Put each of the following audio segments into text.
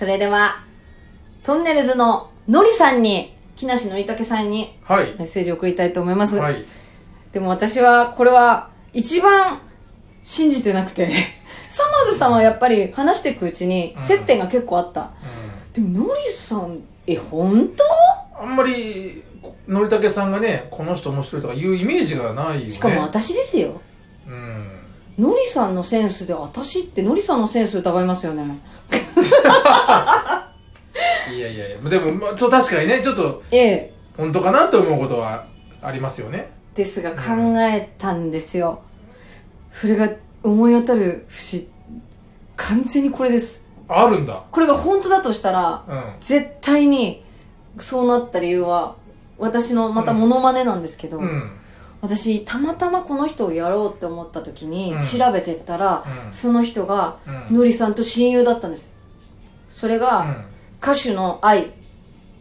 それでは、トンネルズののりさんに、木梨憲武さんにはいメッセージを送りたいと思います。はいでも私は、これは、一番信じてなくて、サマーズさんはやっぱり話していくうちに接点が結構あった。でも、のりさん、え、本当？あんまりのりたけさんがねこの人面白いとかいうイメージがないよねしかも私ですよ。うんのりさんのセンスで、私ってのりさんのセンス疑いますよね。いやいやいやでも、まあ、ちょ確かにねちょっとええ。本当かなと思うことはありますよね。ですが考えたんですよ。それが思い当たる節、完全にこれです。あるんだ。これが本当だとしたら、うん。絶対にそうなった理由は、私のまたモノマネなんですけど、うん。私たまたまこの人をやろうって思った時にうん。調べてったら、うん。その人がうん。のりさんと親友だったんです。それうがん歌手の愛。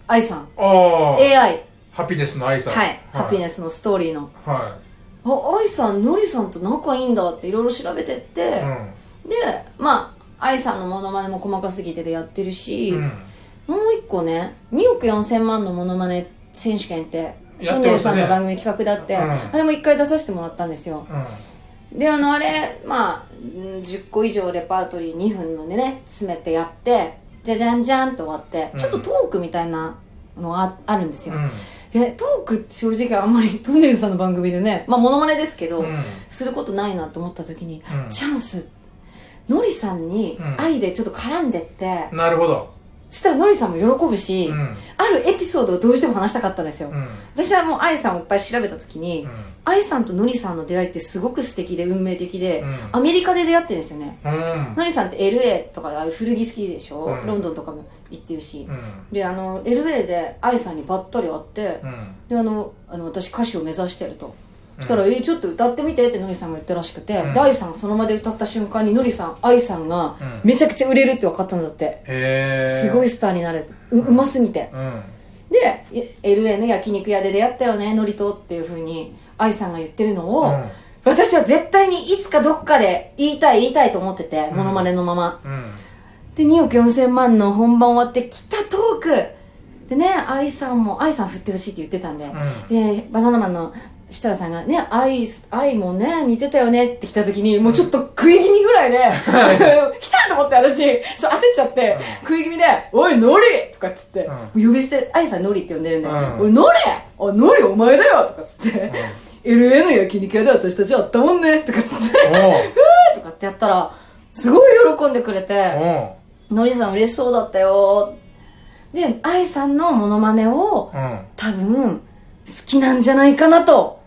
愛さん。ああ AI ハピネスの愛さん。はい、ハピネススのストーリーの。はあ愛さんのりさんと仲いいんだっていろいろ調べてって、いうん。でまあ愛さんのモノマネも細かすぎてでやってるし、うん。もう一個ね2億4千万のモノマネ選手権ってやトンネルさんの番組企画だって、うん。あれも一回出させてもらったんですよ。うん。であのあれまあうん10個以上レパートリー2分のでね詰めてやってじゃじゃんじゃんと終わって、うん。ちょっとトークみたいなのがああるんですよ、うん。でトークって正直あんまり トンネルさんの番組でねまあモノマネですけど、うん。することないなと思った時に、うん。チャンス。のりさんにうん。愛でちょっと絡んでって、なるほどそしたらのりさんも喜ぶし、うん。あるエピソードをどうしても話したかったんですよ、うん。私はもう愛さんをいっぱい調べた時に、うん。愛さんとのりさんの出会いってすごく素敵で運命的で、うん。アメリカで出会ってるんですよね。うん。のりさんって LA とかああいう古着好きでしょ、うん。ロンドンとかも行ってるし、うん。であの LA で愛さんにばったり会って、うん。であのあの私歌手を目指してると、うんそしたら「えちょっと歌ってみて」ってのりさんが言ったらしくて、うん。で愛さんがその場で歌った瞬間にのりさん愛さんがうんめちゃくちゃ売れるって分かったんだって、へえすごいスターになる。ううますぎて。うん。でい LA の焼肉屋で出会ったよねのりとっていうふうに愛さんが言ってるのを、うん。私は絶対にいつかどっかで言いたい言いたいと思ってて、モノマネのまま。うん。で2億4千万の本番終わって来たトーク。でね愛さんも愛さん振ってほしいって言ってたんで、でバナナマンの設楽さんがね愛愛もね似てたよねって来た時にもうちょっと食い気味ぐらいで来たと思って私ちょ焦っちゃって、食い気味で「おいノリ!」とかっつって、うん。呼び捨て愛さんノリって呼んでるんで「うん。おいノリおいノリお前だよ!」とかっつって、LA の焼肉屋で私たち会ったもんね。とかっつっておう。とかってやったらすごい喜んでくれておうのりさん嬉しそうだったよ。で愛さんのモノマネをうん。多分好きなんじゃないかなと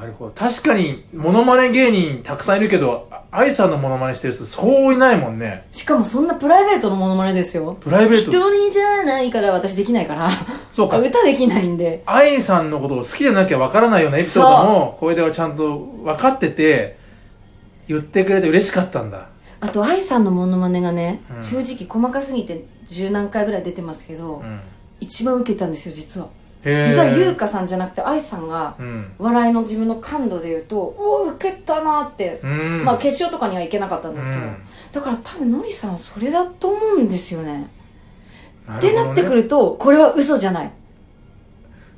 なるほど。確かにモノマネ芸人たくさんいるけどあ愛さんのモノマネしてる人そういないもんね。しかもそんなプライベートのモノマネですよ。プライベート。一人じゃないから私できないから。そうか。歌できないんで。愛さんのことを好きじゃなきゃわからないようなエピソードも小出はちゃんと分かってて言ってくれて嬉しかったんだ。あと愛さんのモノマネがね、うん。正直細かすぎて十何回ぐらい出てますけど、うん。一番受けたんですよ実は実は優香さんじゃなくて愛さんがうん。笑いの自分の感度で言うとうお受けたなってうん。まあ決勝とかには行けなかったんですけど、うん。だから多分のりさんはそれだと思うんですよね。ってなってくるとこれは嘘じゃない。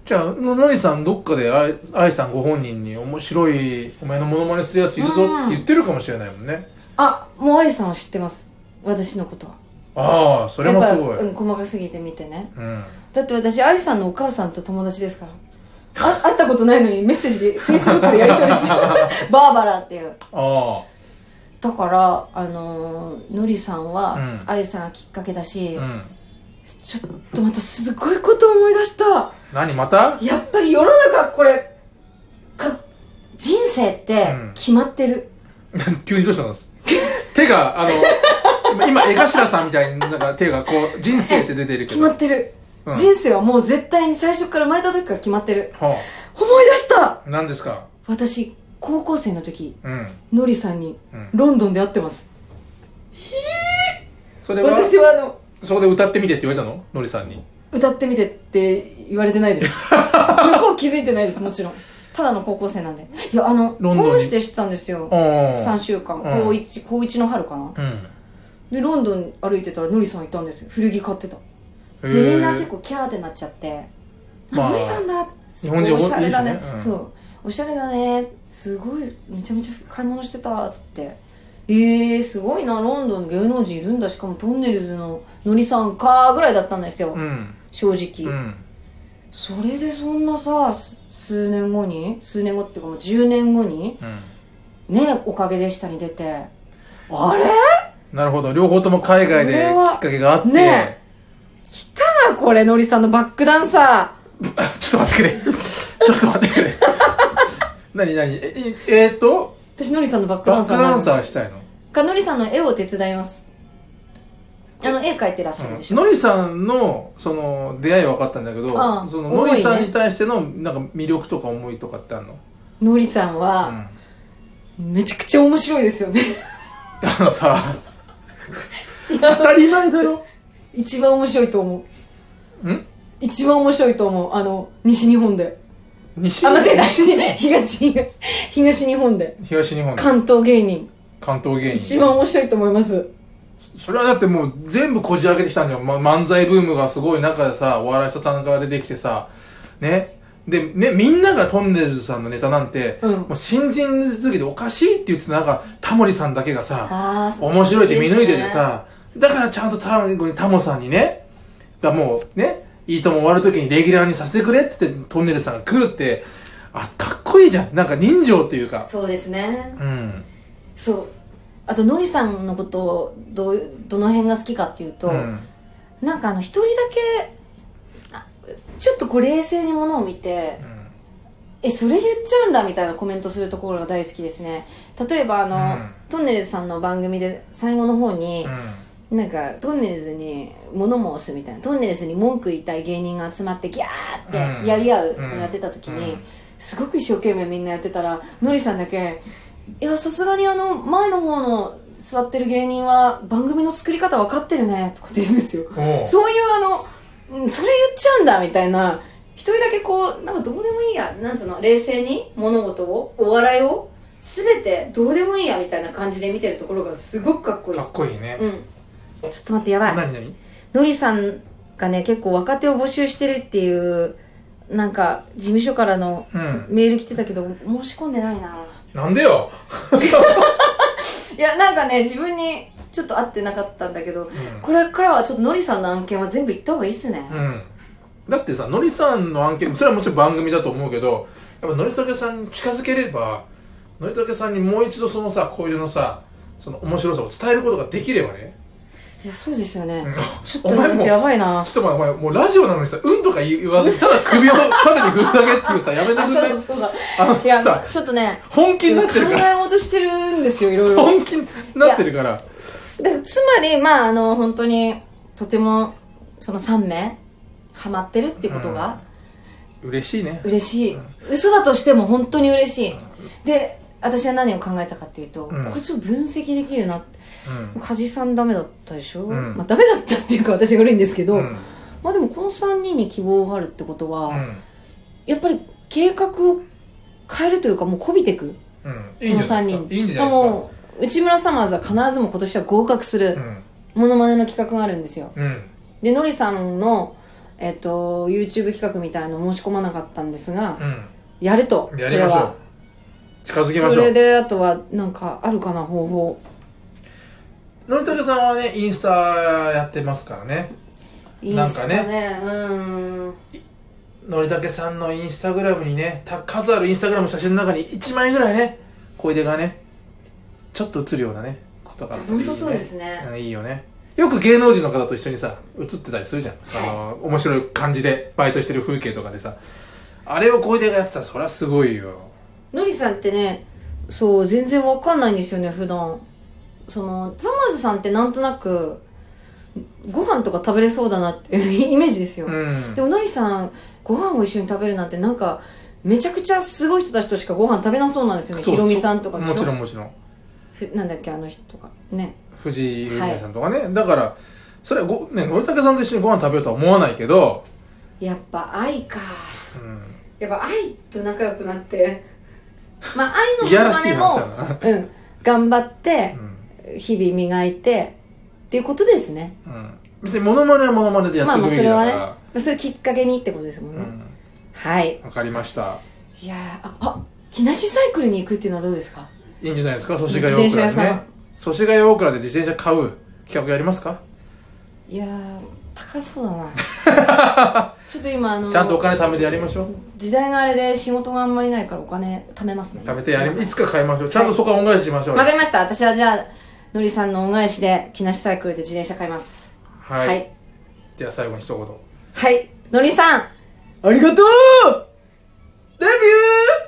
じゃあののりさんどっかで愛愛さんご本人に面白いお前のモノマネするやついるぞって言ってるかもしれないもんね。あもう愛さんは知ってます。私のことはああそれもすごい。うん、細かすぎて見てね。うんだって私愛さんのお母さんと友達ですから。あ会ったことないのにメッセージでフェイスブックでやり取りして バーバラっていう。あだからあのーのりさんはうん。愛さんがきっかけだし、あうん。ちょっとまたすごいこと思い出した。何また？やっぱり世の中これか人生ってうん。決まってる、急にどうしたの？手があの今今江頭さんみたいになんか手がこう人生って出てるけ決どまってる、うん。人生はもう絶対に最初から生まれた時から決まってる。は思い出した。あ何ですか？私高校生の時うん。のりさんにうん。ロンドンで会ってます、それは？私はあのそこで歌ってみてって言われたの？のりさんに。歌ってみてって言われてないです。向こう気づいてないですもちろん。ただの高校生なんで。いやあのホロンドンに。ームステイしてたんですよ。あ3週間。うん。高1高1の春かな。うんでロンドン歩いてたらのりさんいたんですよ。古着買ってた。でみんな結構キャーってなっちゃって「あまあのりさんだ!」日本人おしゃれだね。ねうん。そう。おしゃれだね。すごいめちゃめちゃ買い物してたっつって。えー、すごいな。ロンドンの芸能人いるんだ。しかもトンネルズののりさんかぐらいだったんですよ、うん。正直、うん。それでそんなさす数年後に数年後っていうかもう10年後にうん。ねおかげでしたに出て。あれ？なるほど。両方とも海外できっかけがあって、ね来たなこれのりさんのバックダンサ ちょっと待ってくれ。ちょっと待ってくれ。何何？えええーっと？ー私のりさんのバックダバックダンンサーしたいの？かのりさんの絵を手伝います。あの絵描いてらっしゃるでしょ、のりさんのその出会いは分かったんだけどああそののりさんに対してのなんか魅力とか思いとかってあるの、のりさんうはん、めちゃくちゃ面白いですよね。あのさ 当たり前だろ一番面白いと思う。ん？一番面白いと思う。あの西日本で。西あ間違えた。東東東日本で。東日本。で関東芸人。関東芸人。一番面白いと思います。それはだってもう全部こじ開けてきたんじゃん、ま、漫才ブームがすごい中でさお笑いさんが出てきてさね。でねみんながトンネルズさんのネタなんて、うん。もう新人すぎておかしいって言ってた。中タモリさんだけがさ面白いって見抜いててさ、だからちゃんとタモタモさんにねがもうねいいとも終わる時にレギュラーにさせてくれって言ってトンネルズさんが来るってあかっこいいじゃん。なんか人情っていうか。そうですね。うん。そう。あとのりさんのことをどうどの辺が好きかっていうと、うん。なんかあの一人だけあちょっとこう冷静にものを見てえそれ言っちゃうんだみたいなコメントするところが大好きですね例えばあの、うん。トンネルズさんの番組で最後の方にう、ん。なんかトンネルズに物申すみたいなトンネルズに文句言いたい芸人が集まってギャーってやり合うのやってた時に、うん。すごく一生懸命みんなやってたらのりさんだけいやさすがにあの前の方の座ってる芸人は番組の作り方分かってるねとかって言うんですよ。そういうあのうんそれ言っちゃうんだみたいな。一人だけこうなんかどうでもいいや。なんつうの冷静に物事をお笑いを全てどうでもいいやみたいな感じで見てるところがすごくかっこいい。かっこいいね、うん。ちょっと待ってやばい。何何？のりさんがね結構若手を募集してるっていうなんか事務所からのうん。メール来てたけど申し込んでないな。なんでよ？いやなんかね自分にちょっと合ってなかったんだけど、これからはちょっとのりさんの案件は全部行った方がいいっすね、うん。だってさのりさんの案件それはもちろん番組だと思うけどやっぱのりたけさんに近づければのりたけさんにもう一度そのさこういうのさその面白さを伝えることができればね。いやそうですよね、うん。ちょっと待ってやばいな。ちょっとお前もうラジオなのにさうんとか言わずに ただ首を縦に振るだけっていうさやめてあくんない？そうだそうだ。あのいやさちょっとね本気にな考ってるから。え事してるんですよいろいろ。本気になってるから。だからつまりまああの本当にとてもその3名ハマってるっていうことが嬉しいね。嬉しい、嘘だとしても本当に嬉しい、で私は何を考えたかっていうと、うん。これちょっと分析できるな。うん。梶さんダメだったでしょ、ん。まあダメだったっていうか私が悪いんですけど、うん。まあでもこの3人に希望があるってことは、うん。やっぱり計画を変えるというかもうこびていく。うん。この3いいんじゃないです人。かいいんじゃないですか。もう内村サマーズは必ずも今年は合格するうん。モノマネの企画があるんですよ。うん。でのりさんの、えっと YouTube 企画みたいの申し込まなかったんですが、うん。やるとやりましょう近づきましょそうれであとはなんかあるかな方法。のりたけさんはねインスタやってますからね。インスタねうん。のりたけさんのインスタグラムにねた数あるインスタグラムの写真の中に1枚ぐらいね小出がねちょっと映るようなねことがあったらいいよ本当そうですね。うんいいよね。よく芸能人の方と一緒にさ映ってたりするじゃん、あの面白い感じでバイトしてる風景とかでさ。あれを小出がやってたらそりゃすごいよのりさんってねそう全然わかんないんですよね普段。そのザマーズさんってなんとなくご飯とか食べれそうだなっていう イメージですよ、うん。でものりさんご飯を一緒に食べるなんてなんかめちゃくちゃすごい人たちとしかご飯食べなそうなんですよね。そうひろみさんとかでしょ？もちろんもちろん。ふなんだっけあの人とかね。藤井優美さんとかね、だからそれはごねのりたけさんと一緒にご飯食べようとは思わないけど、やっぱ愛か。うん、やっぱ愛と仲良くなってまあ愛のものまねもうん頑張ってうん。日々磨いてっていうことですね。うん。別にモノマネはモノマネでやっまあていくべきまあそれはね。それきっかけにってことですもんね、はい。わかりました。いやーああ木梨サイクルに行くっていうのはどうですか？いいんじゃないですか？祖師ヶ自谷大転車屋さん。倉でね祖師ヶ谷大倉で自転車買う企画やりますか？いやー高そうだな。ちょっと今あのちゃんとお金貯めてやりましょう。時代があれで仕事があんまりないからお金貯めますね。貯めてやりいつか買いましょう。ちゃんとそこは恩返ししましょうよ。わかりました。私はじゃあのりさんの恩返しで木梨サイクルで自転車買います。はい、はい、では最後に一言。はい。のりさん。ありがとう！レビュー